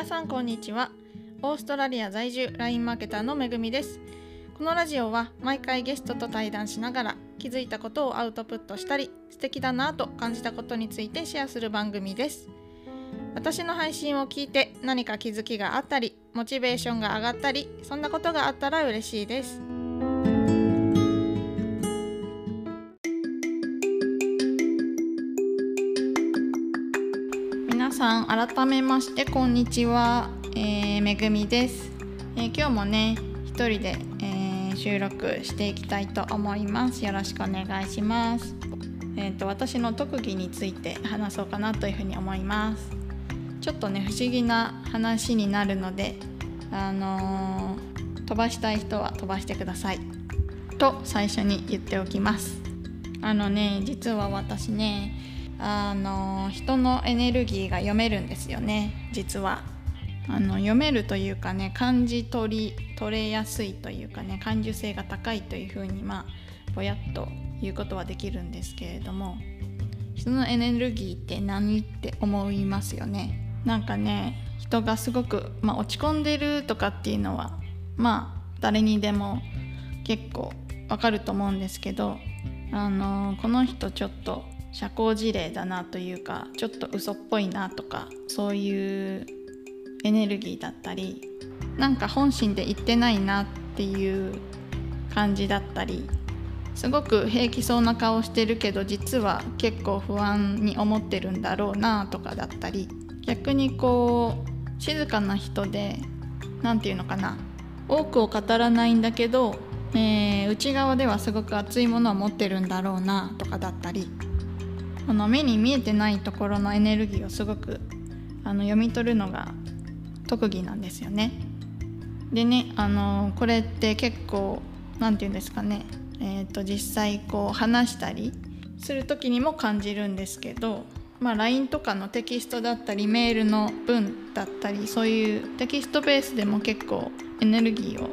皆さんこんにちは。オーストラリア在住 LINE マーケターのめぐみです。このラジオは毎回ゲストと対談しながら気づいたことをアウトプットしたり素敵だなと感じたことについてシェアする番組です。私の配信を聞いて何か気づきがあったりモチベーションが上がったりそんなことがあったら嬉しいです。さん改めましてこんにちは、えー、めぐみです、えー今日もね一人で、えー収録していきたいと思います。よろしくお願いします。えーと私の特技について話そうかなというふうに思います。ちょっとね不思議な話になるのであのー飛ばしたい人は飛ばしてください。と最初に言っておきます。あのね実は私ねあの人のエネルギーが読めるんですよね実は。あの読めるというかね感じ取り取れやすいというかね感受性が高いというふうにまあぼやっと言うことはできるんですけれども人のエネルギーって何って思いますよね。なんかね人がすごく、まあ、落ち込んでるとかっていうのはまあ誰にでも結構わかると思うんですけどあのこの人ちょっと社交辞令だなというかちょっと嘘っぽいなとかそういうエネルギーだったりなんか本心で言ってないなっていう感じだったりすごく平気そうな顔してるけど実は結構不安に思ってるんだろうなとかだったり逆にこう静かな人で何て言うのかな多くを語らないんだけど、えー内側ではすごく熱いものを持ってるんだろうなとかだったりこの目に見えてないところのエネルギーをすごくあの読み取るのが特技なんですよね。でねあのこれって結構何て言うんですかね、えー、と実際こう話したりする時にも感じるんですけど、まあ、LINE とかのテキストだったりメールの文だったりそういうテキストベースでも結構エネルギーを、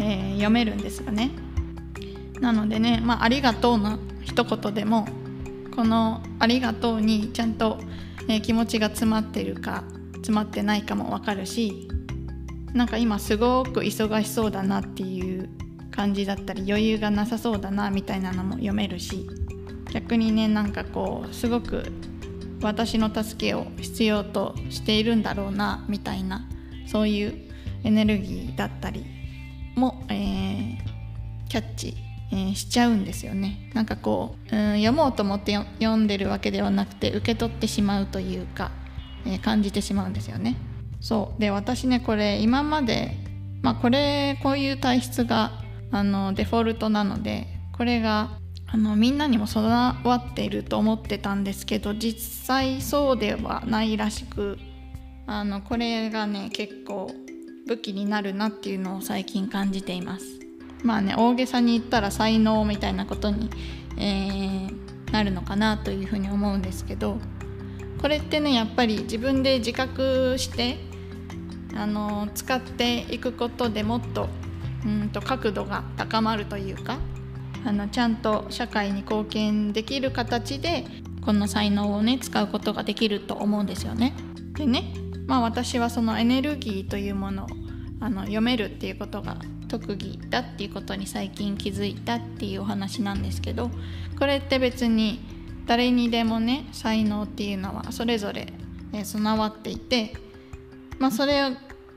えー読めるんですよね。なのでね、まあ、ありがとうの一言でもこの「ありがとう」にちゃんと、えー気持ちが詰まってるか詰まってないかも分かるしなんか今すごく忙しそうだなっていう感じだったり余裕がなさそうだなみたいなのも読めるし逆にねなんかこうすごく私の助けを必要としているんだろうなみたいなそういうエネルギーだったりも、えーキャッチ、えーしちゃうんですよね。なんかこう、うん、読もうと思って読んでるわけではなくて受け取ってしまうというか、えー感じてしまうんですよね。そう。で私ねこれ今までまあこれこういう体質があのデフォルトなのでこれがあのみんなにも備わっていると思ってたんですけど実際そうではないらしくあのこれがね結構武器になるなっていうのを最近感じています。まあね大げさに言ったら才能みたいなことに、えーなるのかなというふうに思うんですけどこれってねやっぱり自分で自覚してあの使っていくことでもっとうんと角度が高まるというかあのちゃんと社会に貢献できる形でこの才能をね使うことができると思うんですよね。でねまあ私はそのエネルギーというものあの読めるっていうことが特技だっていうことに最近気づいたっていうお話なんですけどこれって別に誰にでもね才能っていうのはそれぞれえ備わっていて、まあ、それ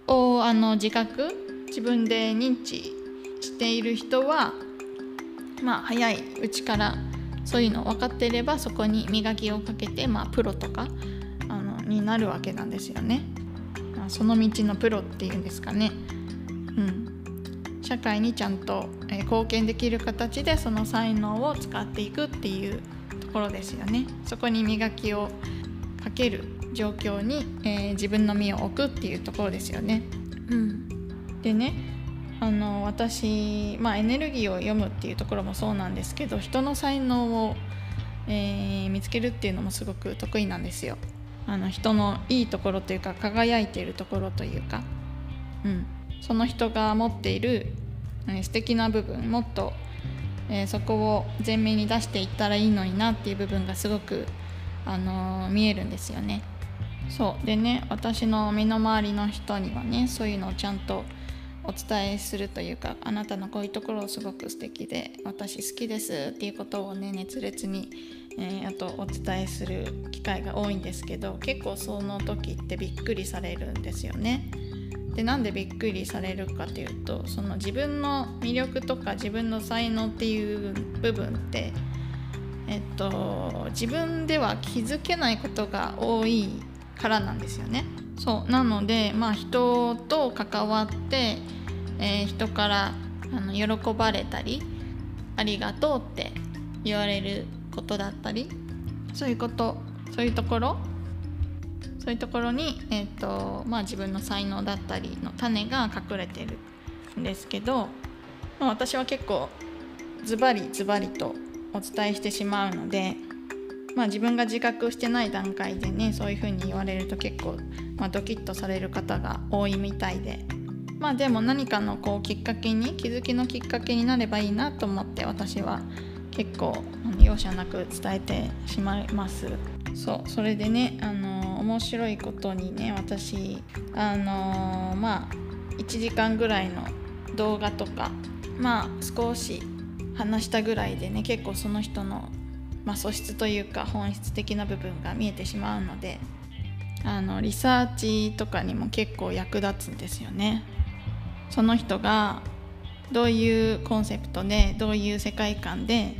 をあの自覚自分で認知している人はまあ早いうちからそういうの分かっていればそこに磨きをかけて、まあ、プロとかあのになるわけなんですよね。まあその道のプロっていうんですかね。うん、社会にちゃんと、えー貢献できる形でその才能を使っていくっていうところですよね。そこに磨きをかける状況に、えー自分の身を置くっていうところですよね。うん、でねあの私、まあ、エネルギーを読むっていうところもそうなんですけど人の才能を、えー見つけるっていうのもすごく得意なんですよ。あの人のいいところというか輝いているところというか、うん、その人が持っている、えー素敵な部分もっと、えーそこを前面に出していったらいいのになっていう部分がすごく、あのー見えるんですよね。そうでね私の身の回りの人にはねそういうのをちゃんとお伝えするというかあなたのこういうところすごく素敵で私好きですっていうことをね熱烈に、えー、あとお伝えする機会が多いんですけど結構その時ってびっくりされるんですよね。でなんでびっくりされるかというとその自分の魅力とか自分の才能っていう部分ってえっと自分では気づけないことが多いからなんですよね。そうなのでまあ人と関わって、えー、人からあの喜ばれたりありがとうって言われることだったりそういうことそういうところそういうところに、えーとまあ、自分の才能だったりの種が隠れてるんですけど、まあ、私は結構ズバリズバリとお伝えしてしまうのでまあ、自分が自覚してない段階でねそういうふうに言われると結構、まあ、ドキッとされる方が多いみたいでまあでも何かのこうきっかけに気づきのきっかけになればいいなと思って私は結構容赦なく伝えてしまいますそうそれでねあの面白いことにね私あのまあ1時間ぐらいの動画とかまあ少し話したぐらいでね結構その人のまあ、素質というか本質的な部分が見えてしまうのであのリサーチとかにも結構役立つんですよね。その人がどういうコンセプトでどういう世界観で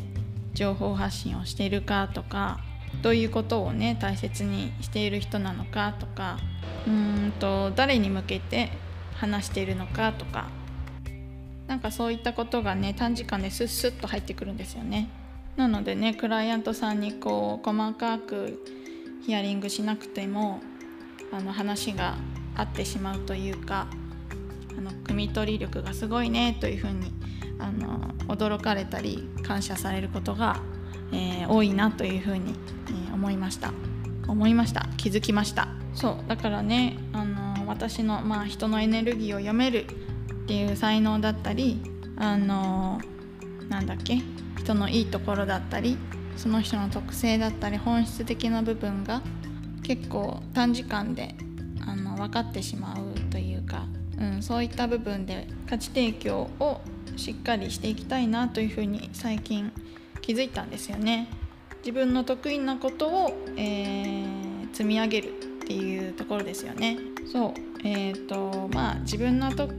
情報発信をしているかとかどういうことをね大切にしている人なのかとかうんと誰に向けて話しているのかとかなんかそういったことがね短時間でスッスッと入ってくるんですよね。なのでねクライアントさんにこう細かくヒアリングしなくてもあの話が合ってしまうというかあの汲み取り力がすごいねというふうにあの驚かれたり感謝されることが、えー、多いなというふうに、えー、思いました。思いました。気づきました。そうだからねあの私の、まあ、人のエネルギーを読めるっていう才能だったりあのなんだっけ人のいいところだったりその人の特性だったり本質的な部分が結構短時間であの分かってしまう、うん、そういった部分で価値提供をしっかりしていきたいなというふうに最近気づいたんですよね。自分の得意なことを、えー、積み上げるっていうところですよね。そうえーとまあ、自分のと,、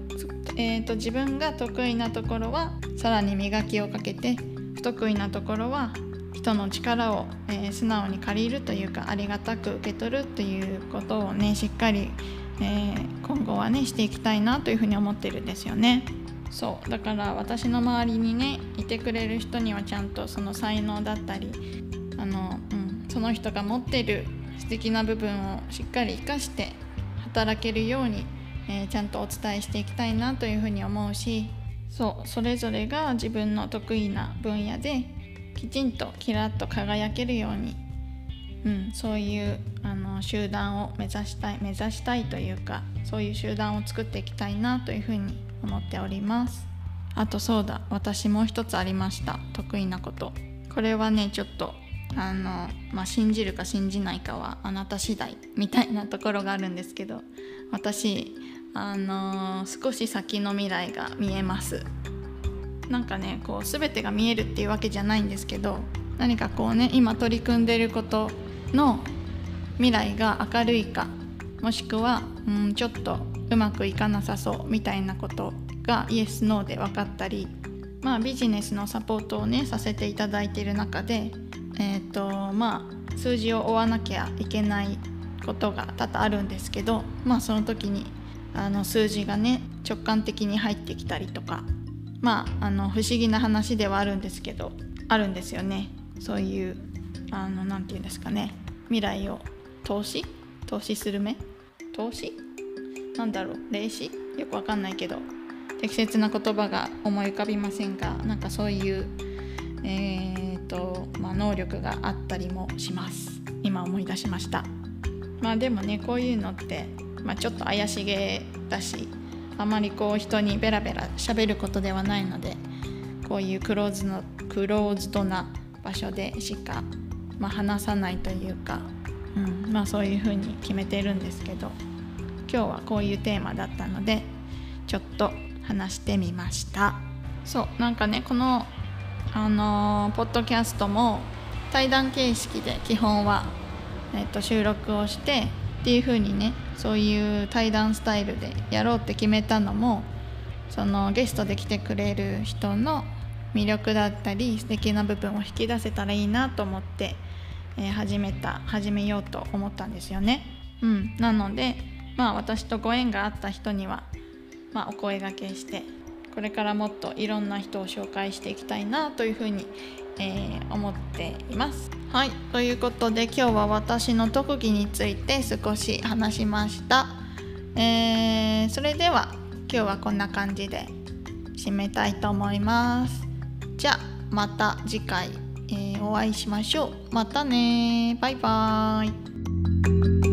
えーと自分が得意なところはさらに磨きをかけて不得意なところは人の力を、えー、素直に借りるというかありがたく受け取るということをねしっかり、えー、今後はねしていきたいなというふうに思ってるんですよね。そうだから私の周りにねいてくれる人にはちゃんとその才能だったりあの、うん、その人が持ってる素敵な部分をしっかり生かして働けるように、えー、ちゃんとお伝えしていきたいなというふうに思うしそうそれぞれが自分の得意な分野できちんとキラッと輝けるように、うん、そういうあの集団を目指したい目指したいというかそういう集団を作っていきたいなというふうに思っております。あとそうだ私もう一つありました。得意なこと。これはねちょっとあの、まあ、信じるか信じないかはあなた次第みたいなところがあるんですけど私あの、少し先の未来が見えます。なんかねこう全てが見えるっていうわけじゃないんですけど何かこうね今取り組んでることの未来が明るいかもしくは、うん、ちょっとうまくいかなさそうみたいなことがイエス・ノーで分かったりまあビジネスのサポートをねさせていただいている中でえ、ー、とまあ数字を追わなきゃいけないことが多々あるんですけどまあその時にあの数字がね直感的に入ってきたりとかまああの不思議な話ではあるんですけどあるんですよね。そういうあの何て言うんですかね。未来を投資？投資する目？投資？なんだろう？霊視？よくわかんないけど。適切な言葉が思い浮かびませんがなんかそういうえーとまあ、能力があったりもします。今思い出しました。まあでもねこういうのってまあ、ちょっと怪しげだしあまりこう人にベラベラ喋ることではないのでこういうクローズのクローズドな場所でしか、まあ、話さないというか、うんまあ、そういうふうに決めてるんですけど今日はこういうテーマだったのでちょっと話してみました。そうなんかねこのあのー、ポッドキャストも対談形式で基本は、えっと、収録をしてっていう風にねそういう対談スタイルでやろうって決めたのもそのゲストで来てくれる人の魅力だったり素敵な部分を引き出せたらいいなと思って、え、始めた始めようと思ったんですよね。うん、なのでまあ私とご縁があった人には、まあ、お声がけしてこれからもっといろんな人を紹介していきたいなというふうに、えー、思っています。はいということで今日は私の特技について少し話しました。えー、それでは今日はこんな感じで締めたいと思います。じゃあまた次回、えー、お会いしましょう。またねバイバーイ。